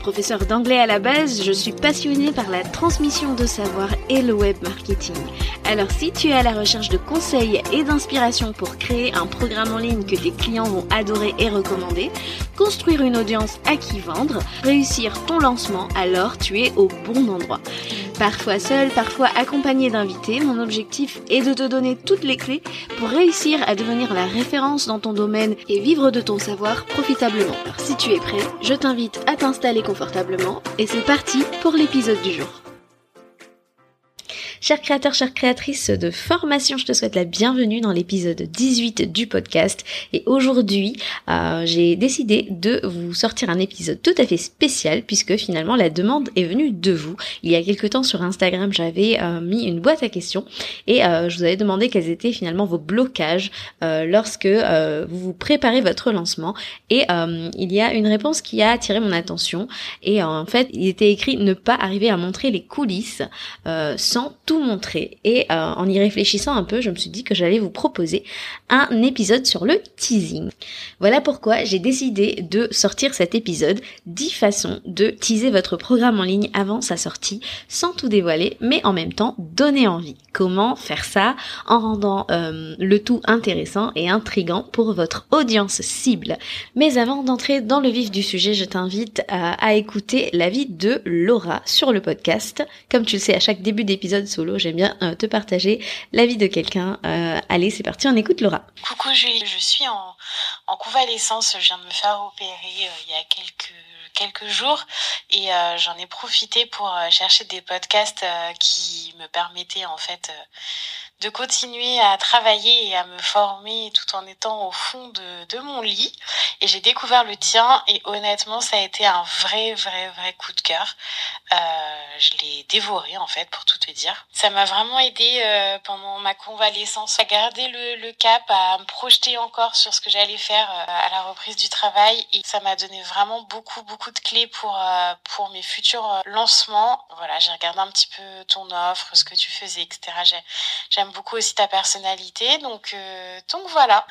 Professeur d'anglais à la base, je suis passionnée par la transmission de savoir et le web marketing. Alors si tu es à la recherche de conseils et d'inspiration pour créer un programme en ligne que tes clients vont adorer et recommander, construire une audience à qui vendre, réussir ton lancement, alors tu es au bon endroit. Parfois seul, parfois accompagné d'invités, mon objectif est de te donner toutes les clés pour réussir à devenir la référence dans ton domaine et vivre de ton savoir profitablement. Alors si tu es prêt, je t'invite à t'installer confortablement et c'est parti pour l'épisode du jour. Chers créateurs, chères créatrices de formation, je te souhaite la bienvenue dans l'épisode 18 du podcast. Et aujourd'hui, euh, j'ai décidé de vous sortir un épisode tout à fait spécial puisque finalement la demande est venue de vous. Il y a quelques temps sur Instagram, j'avais euh, mis une boîte à questions et euh, je vous avais demandé quels étaient finalement vos blocages lorsque vous vous préparez votre lancement. Et il y a une réponse qui a attiré mon attention. Et en fait, il était écrit ne pas arriver à montrer les coulisses sans montrer. Et euh, en y réfléchissant un peu, je me suis dit que j'allais vous proposer un épisode sur le teasing. Voilà pourquoi j'ai décidé de sortir cet épisode 10 façons de teaser votre programme en ligne avant sa sortie sans tout dévoiler, mais en même temps donner envie. Comment faire ça en rendant euh, le tout intéressant et intrigant pour votre audience cible. Mais avant d'entrer dans le vif du sujet, je t'invite à, à écouter l'avis de Laura sur le podcast. Comme tu le sais, à chaque début d'épisode, j'aime bien euh, te partager la vie de quelqu'un. Euh, allez, c'est parti, on écoute Laura. Coucou Julie, je suis en, en convalescence, je viens de me faire opérer euh, il y a quelques quelques jours et j'en ai profité pour chercher des podcasts qui me permettaient en fait de continuer à travailler et à me former tout en étant au fond de, de mon lit. Et j'ai découvert le tien et honnêtement, ça a été un vrai, vrai, vrai coup de cœur. Euh, je l'ai dévoré en fait, pour tout te dire. Ça m'a vraiment aidé euh, pendant ma convalescence à garder le, le, cap, à me projeter encore sur ce que j'allais faire euh, à la reprise du travail. Et ça m'a donné vraiment beaucoup, beaucoup de clés pour, pour mes futurs lancements. Voilà, j'ai regardé un petit peu ton offre, ce que tu faisais, etc. beaucoup aussi ta personnalité. Donc, euh, donc voilà.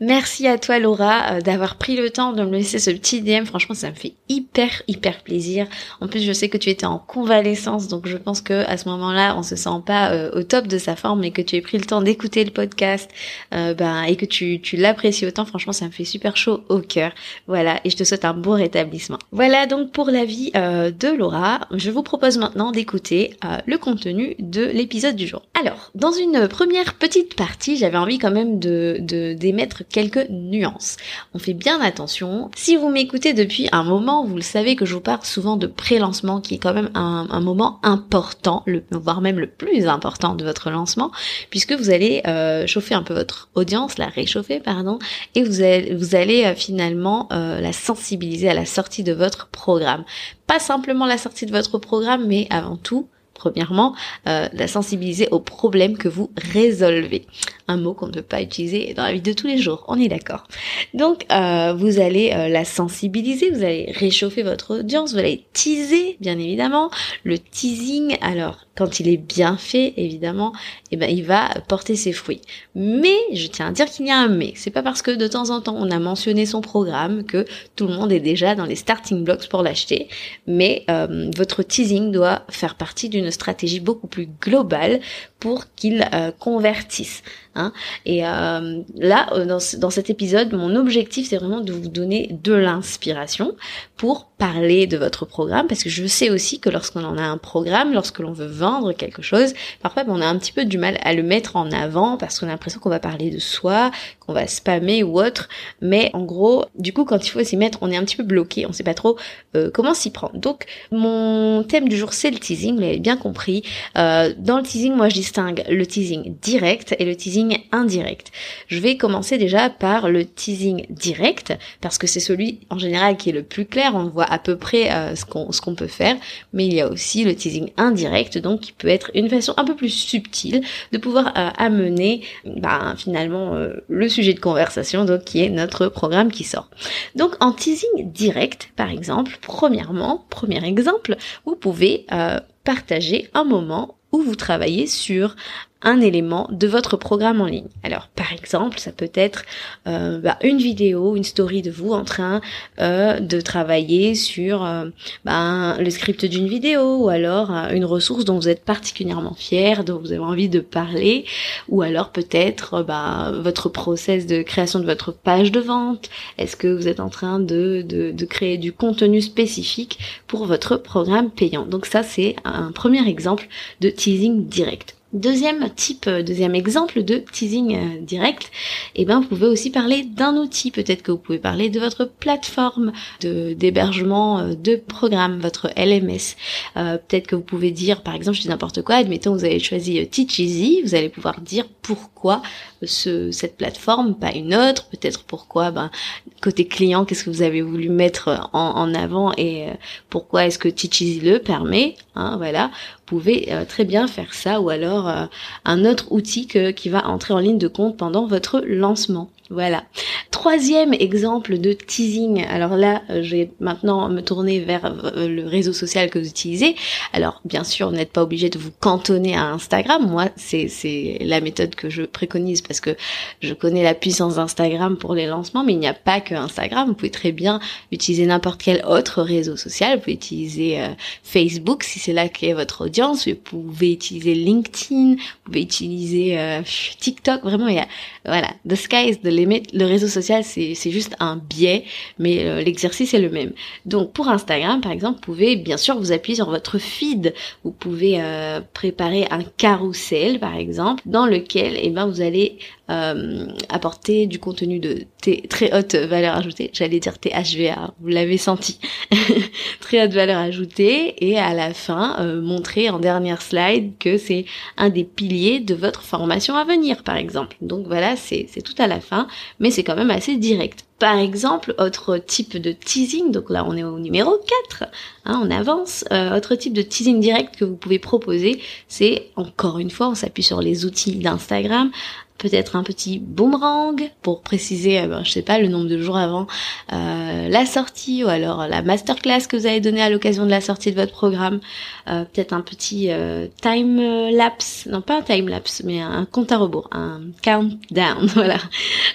Merci à toi Laura euh, d'avoir pris le temps de me laisser ce petit DM. Franchement, ça me fait hyper hyper plaisir. En plus, je sais que tu étais en convalescence, donc je pense que à ce moment-là, on se sent pas euh, au top de sa forme, mais que tu aies pris le temps d'écouter le podcast, ben et que tu tu l'apprécies autant. Franchement, ça me fait super chaud au cœur. Voilà, et je te souhaite un bon rétablissement. Voilà donc pour la vie de Laura. Je vous propose maintenant d'écouter le contenu de l'épisode du jour. Alors, dans une première petite partie, j'avais envie quand même de d'émettre quelques nuances. On fait bien attention. Si vous m'écoutez depuis un moment, vous le savez que je vous parle souvent de pré-lancement, qui est quand même un, un, moment important, le, voire même le plus important de votre lancement, puisque vous allez euh, chauffer un peu votre audience, la réchauffer, pardon, et vous allez, vous allez euh, finalement euh, la sensibiliser à la sortie de votre programme. Pas simplement la sortie de votre programme, mais avant tout Premièrement, euh, la sensibiliser aux problèmes que vous résolvez. Un mot qu'on ne peut pas utiliser dans la vie de tous les jours, on est d'accord. Donc, euh, vous allez euh, la sensibiliser, vous allez réchauffer votre audience, vous allez teaser, bien évidemment. Le teasing, alors, quand il est bien fait, évidemment, eh ben, il va porter ses fruits. Mais, je tiens à dire qu'il y a un mais. C'est pas parce que de temps en temps on a mentionné son programme que tout le monde est déjà dans les starting blocks pour l'acheter. Mais euh, votre teasing doit faire partie d'une stratégie beaucoup plus globale pour qu'il euh, convertisse. Hein. Et euh, là, dans, dans, cet épisode, mon objectif, c'est vraiment de vous donner de l'inspiration pour parler de votre programme, parce que je sais aussi que lorsqu'on en a un programme, lorsque l'on veut vendre quelque chose, parfois ben, on a un petit peu du mal à le mettre en avant, parce qu'on a l'impression qu'on va parler de soi, qu'on va spammer ou autre. Mais en gros, du coup, quand il faut s'y mettre, on est un petit peu bloqué, on sait pas trop euh, comment s'y prendre. Donc, mon thème du jour, c'est le teasing, vous l'avez bien compris. Euh, dans le teasing, moi, je le teasing direct et le teasing indirect. Je vais commencer déjà par le teasing direct, parce que c'est celui, en général, qui est le plus clair on voit à peu près euh, ce qu'on ce qu'on peut faire, mais il y a aussi le teasing indirect, donc qui peut être une façon un peu plus subtile de pouvoir euh, amener bah, finalement euh, le sujet de conversation, donc qui est notre programme qui sort. Donc en teasing direct, par exemple, premièrement, premier exemple, vous pouvez partager un moment où vous travaillez sur un élément de votre programme en ligne. Alors par exemple, ça peut être euh, bah, une vidéo, une story de vous en train euh, de travailler sur euh, bah, le script d'une vidéo ou alors une ressource dont vous êtes particulièrement fier, dont vous avez envie de parler ou alors peut-être bah, votre process de création de votre page de vente. Est-ce que vous êtes en train de, de créer du contenu spécifique pour votre programme payant? Donc ça c'est un premier exemple de teasing direct. Deuxième type, euh, deuxième exemple de teasing euh, direct, eh ben vous pouvez aussi parler d'un outil. Peut-être que vous pouvez parler de votre plateforme de d'hébergement euh, de programme, votre LMS. Peut-être que vous pouvez dire, par exemple, je dis n'importe quoi. Admettons, vous avez choisi Teach Easy, vous allez pouvoir dire pourquoi ce, cette plateforme, pas une autre. Peut-être pourquoi, ben côté client, qu'est-ce que vous avez voulu mettre en, avant et pourquoi est-ce que Teach Easy le permet. Hein, voilà, pouvez euh, très bien faire ça ou alors euh, un autre outil que, qui va entrer en ligne de compte pendant votre lancement. Voilà. Troisième exemple de teasing. Alors là, euh, je vais maintenant me tourner vers euh, le réseau social que vous utilisez. Alors, bien sûr, vous n'êtes pas obligé de vous cantonner à Instagram. Moi, c'est, la méthode que je préconise parce que je connais la puissance d'Instagram pour les lancements, mais il n'y a pas que Instagram. Vous pouvez très bien utiliser n'importe quel autre réseau social. Vous pouvez utiliser euh, Facebook si c'est là qu'est votre audience. Vous pouvez utiliser LinkedIn. Vous pouvez utiliser TikTok. Vraiment, il y a, voilà, the sky is le réseau social, c'est juste un biais, mais euh, l'exercice est le même. Donc pour Instagram, par exemple, vous pouvez bien sûr vous appuyer sur votre feed. Vous pouvez euh, préparer un carrousel, par exemple, dans lequel eh ben, vous allez euh, apporter du contenu de très haute valeur ajoutée. J'allais dire THVA, vous l'avez senti. très haute valeur ajoutée et à la fin euh, montrer en dernière slide que c'est un des piliers de votre formation à venir, par exemple. Donc voilà, c'est tout à la fin, mais c'est quand même assez direct. Par exemple, autre type de teasing, donc là on est au numéro 4, hein, on avance, euh, autre type de teasing direct que vous pouvez proposer, c'est encore une fois, on s'appuie sur les outils d'Instagram, peut-être un petit boomerang pour préciser, euh, ben, je sais pas, le nombre de jours avant euh, la sortie ou alors la masterclass que vous avez donnée à l'occasion de la sortie de votre programme. Euh, peut-être un petit time lapse, non pas un time lapse, mais un compte à rebours, un countdown, voilà,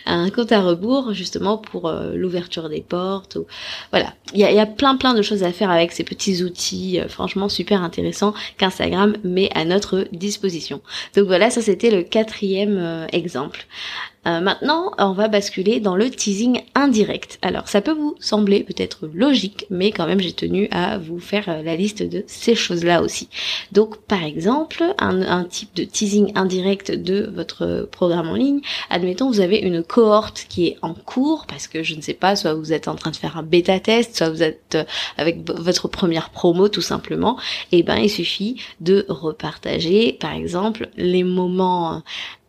un compte à rebours justement pour l'ouverture des portes. Ou... Voilà, il y a, y a, plein plein de choses à faire avec ces petits outils, franchement super intéressants qu'Instagram met à notre disposition. Donc voilà, ça c'était le quatrième exemple. Euh, maintenant, on va basculer dans le teasing indirect. Alors, ça peut vous sembler peut-être logique, mais quand même, j'ai tenu à vous faire euh, la liste de ces choses-là aussi. Donc, par exemple, un, type de teasing indirect de votre programme en ligne. Admettons, vous avez une cohorte qui est en cours, parce que je ne sais pas, soit vous êtes en train de faire un bêta test, soit vous êtes euh, avec votre première promo tout simplement. Et eh ben, il suffit de repartager, par exemple, les moments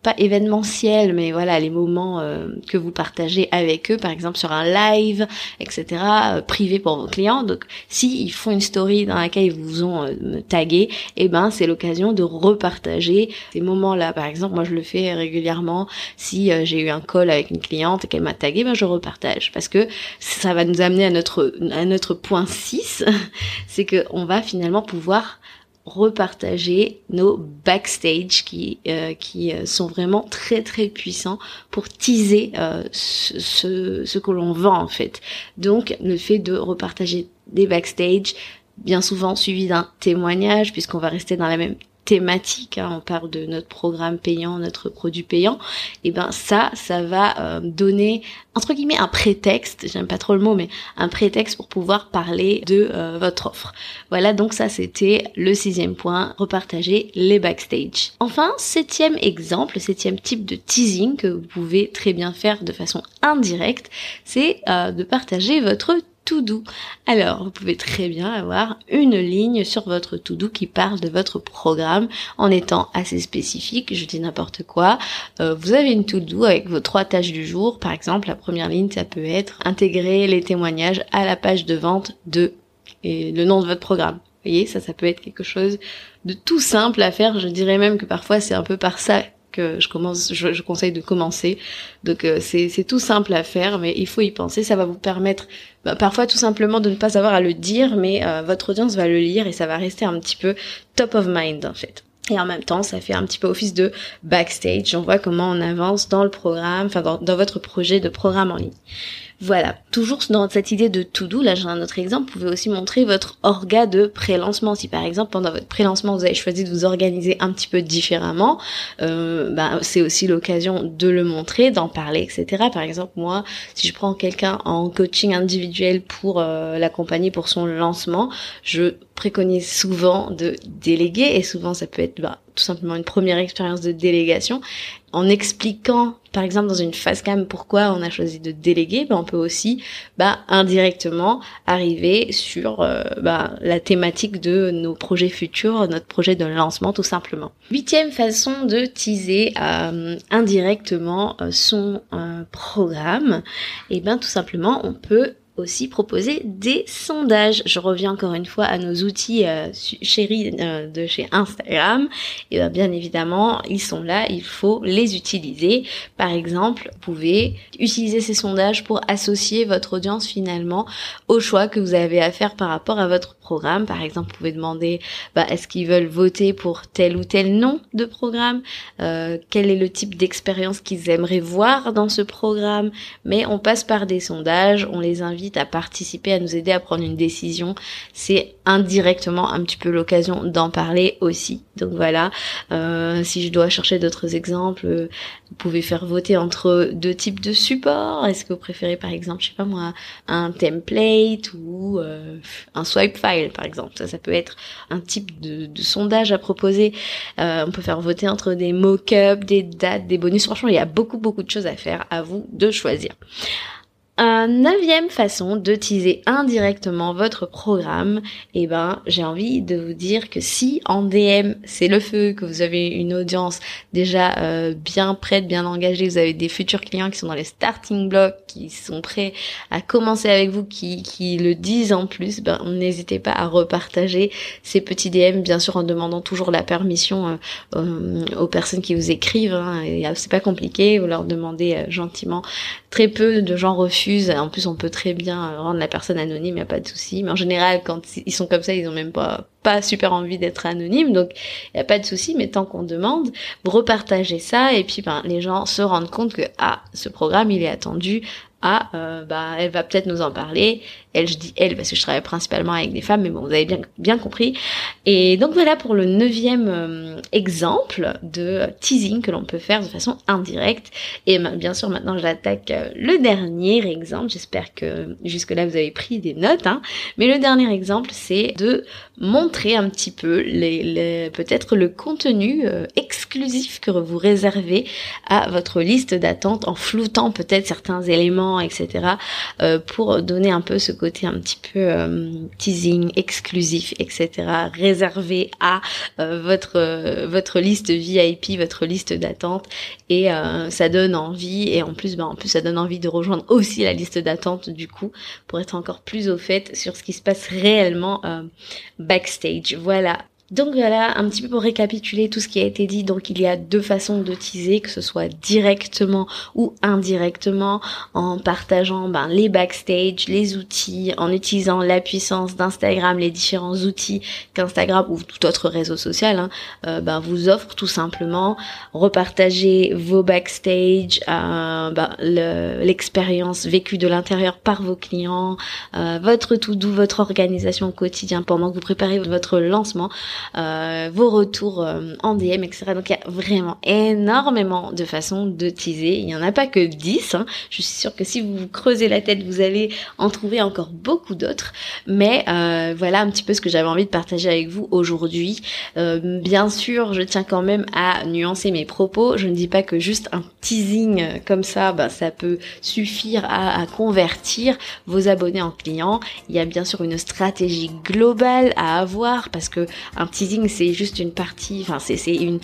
pas événementiel, mais voilà, les moments euh, que vous partagez avec eux, par exemple sur un live, etc., euh, privé pour vos clients. Donc, si ils font une story dans laquelle ils vous ont euh, tagué, eh ben, c'est l'occasion de repartager ces moments-là. Par exemple, moi, je le fais régulièrement. Si j'ai eu un call avec une cliente et qu'elle m'a tagué, ben, je repartage parce que ça va nous amener à notre à notre point 6, c'est que on va finalement pouvoir repartager nos backstage qui euh, qui euh, sont vraiment très très puissants pour teaser euh, ce, ce, que l'on vend en fait. Donc le fait de repartager des backstage bien souvent suivi d'un témoignage puisqu'on va rester dans la même thématique, hein, on parle de notre programme payant, notre produit payant, et ben ça, ça va euh, donner entre guillemets un prétexte, j'aime pas trop le mot, mais un prétexte pour pouvoir parler de euh, votre offre. Voilà, donc ça c'était le sixième point, repartager les backstage. Enfin, septième exemple, septième type de teasing que vous pouvez très bien faire de façon indirecte, c'est euh, de partager votre tout doux. Alors, vous pouvez très bien avoir une ligne sur votre tout doux qui parle de votre programme en étant assez spécifique. Je dis n'importe quoi. Euh, vous avez une tout doux avec vos trois tâches du jour. Par exemple, la première ligne, ça peut être intégrer les témoignages à la page de vente de et le nom de votre programme. Vous voyez, ça, ça peut être quelque chose de tout simple à faire. Je dirais même que parfois c'est un peu par ça que je commence, je, conseille de commencer. Donc euh, c'est tout simple à faire, mais il faut y penser. Ça va vous permettre bah, parfois tout simplement de ne pas avoir à le dire, mais euh, votre audience va le lire et ça va rester un petit peu top of mind en fait. Et en même temps, ça fait un petit peu office de backstage. On voit comment on avance dans le programme, enfin dans, dans votre projet de programme en ligne. Voilà, toujours dans cette idée de to-do, là j'ai un autre exemple, vous pouvez aussi montrer votre orga de pré-lancement. Si par exemple pendant votre pré-lancement vous avez choisi de vous organiser un petit peu différemment, euh, bah, c'est aussi l'occasion de le montrer, d'en parler, etc. Par exemple moi, si je prends quelqu'un en coaching individuel pour euh, l'accompagner pour son lancement, je préconise souvent de déléguer et souvent ça peut être bah, tout simplement une première expérience de délégation en expliquant par exemple dans une phase cam pourquoi on a choisi de déléguer ben, on peut aussi bah, indirectement arriver sur euh, bah, la thématique de nos projets futurs notre projet de lancement tout simplement. Huitième façon de teaser euh, indirectement euh, son programme et ben tout simplement on peut aussi proposer des sondages. Je reviens encore une fois à nos outils euh, chéris euh, de chez Instagram. Et bien, bien évidemment, ils sont là, il faut les utiliser. Par exemple, vous pouvez utiliser ces sondages pour associer votre audience finalement au choix que vous avez à faire par rapport à votre programme. Par exemple, vous pouvez demander bah, est-ce qu'ils veulent voter pour tel ou tel nom de programme, euh, quel est le type d'expérience qu'ils aimeraient voir dans ce programme? Mais on passe par des sondages, on les invite à participer, à nous aider à prendre une décision, c'est indirectement un petit peu l'occasion d'en parler aussi. Donc voilà, euh, si je dois chercher d'autres exemples, vous pouvez faire voter entre deux types de supports. Est-ce que vous préférez par exemple, je sais pas moi, un template ou euh, un swipe file par exemple? Ça, ça peut être un type de, sondage à proposer. Euh, on peut faire voter entre des mock-ups, des dates, des bonus. Franchement, il y a beaucoup beaucoup de choses à faire. À vous de choisir. Un neuvième façon de teaser indirectement votre programme, eh ben, j'ai envie de vous dire que si en DM c'est le feu, que vous avez une audience déjà euh, bien prête, bien engagée, vous avez des futurs clients qui sont dans les starting blocks, qui sont prêts à commencer avec vous, qui, qui le disent en plus, ben, n'hésitez pas à repartager ces petits DM, bien sûr en demandant toujours la permission euh, euh, aux personnes qui vous écrivent. Hein, c'est pas compliqué, vous leur demandez gentiment. Très peu de gens refusent en plus, on peut très bien rendre la personne anonyme, y a pas de souci. Mais en général, quand ils sont comme ça, ils ont même pas super envie d'être anonyme, donc il y a pas de souci. Mais tant qu'on demande, repartagez ça et puis ben les gens se rendent compte que ah ce programme il est attendu ah euh, bah elle va peut-être nous en parler. Elle je dis elle parce que je travaille principalement avec des femmes mais bon vous avez bien compris. Et donc voilà pour le neuvième euh, exemple de teasing que l'on peut faire de façon indirecte. Et bien sûr maintenant j'attaque euh, le dernier exemple. J'espère que jusque là vous avez pris des notes hein. mais le dernier exemple c'est de montrer un petit peu peut-être le contenu exclusif que vous réservez à votre liste d'attente en floutant peut-être certains éléments etc. Euh, pour donner un peu ce côté un petit peu euh, teasing, exclusif, etc. réservé à euh, votre votre liste VIP, votre liste d'attente et ça donne envie et en plus ben en plus ça donne envie de rejoindre aussi la liste d'attente du coup pour être encore plus au fait sur ce qui se passe réellement backstage. Voilà, donc voilà, un petit peu pour récapituler tout ce qui a été dit. Donc il y a deux façons de teaser, que ce soit directement ou indirectement, en partageant ben, les backstage, les outils, en utilisant la puissance d'Instagram, les différents outils qu'Instagram ou tout autre réseau social hein, euh, ben, vous offre tout simplement. Repartager vos backstage, euh, ben, l'expérience vécue de l'intérieur par vos clients, euh, votre tout doux, votre organisation au quotidien pendant que vous préparez votre lancement. Euh, vos retours euh, en DM, etc. Donc il y a vraiment énormément de façons de teaser. Il n'y en a pas que 10. Hein. Je suis sûre que si vous creusez la tête, vous allez en trouver encore beaucoup d'autres. Mais euh, voilà un petit peu ce que j'avais envie de partager avec vous aujourd'hui. bien sûr, je tiens quand même à nuancer mes propos. Je ne dis pas que juste un teasing comme ça, ben, ça peut suffire à, à convertir vos abonnés en clients. Il y a bien sûr une stratégie globale à avoir parce que teasing c'est juste une partie, enfin c'est une,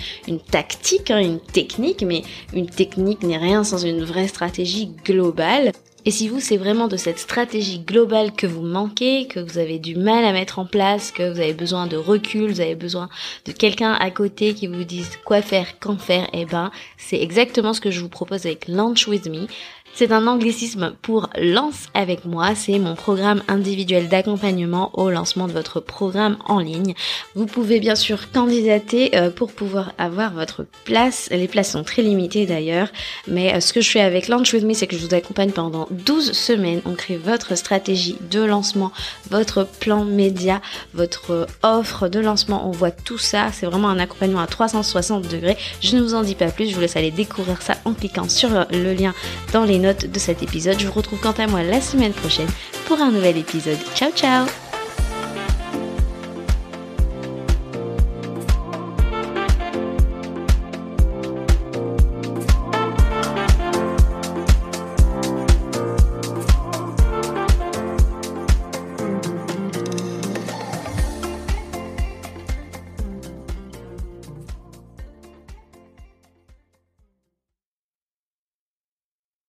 tactique, hein, une technique, mais une technique n'est rien sans une vraie stratégie globale. Et si vous, c'est vraiment de cette stratégie globale que vous manquez, que vous avez du mal à mettre en place, que vous avez besoin de recul, vous avez besoin de quelqu'un à côté qui vous dise quoi faire, quand faire, eh ben, c'est exactement ce que je vous propose avec Launch With Me. C'est un anglicisme pour lance avec moi. C'est mon programme individuel d'accompagnement au lancement de votre programme en ligne. Vous pouvez bien sûr candidater euh, pour pouvoir avoir votre place. Les places sont très limitées d'ailleurs. Mais euh, ce que je fais avec Launch With Me, c'est que je vous accompagne pendant 12 semaines. On crée votre stratégie de lancement, votre plan média, votre offre de lancement. On voit tout ça. C'est vraiment un accompagnement à 360 degrés. Je ne vous en dis pas plus. Je vous laisse aller découvrir ça en cliquant sur le lien dans les notes de cet épisode. Je vous retrouve quant à moi la semaine prochaine pour un nouvel épisode. Ciao ciao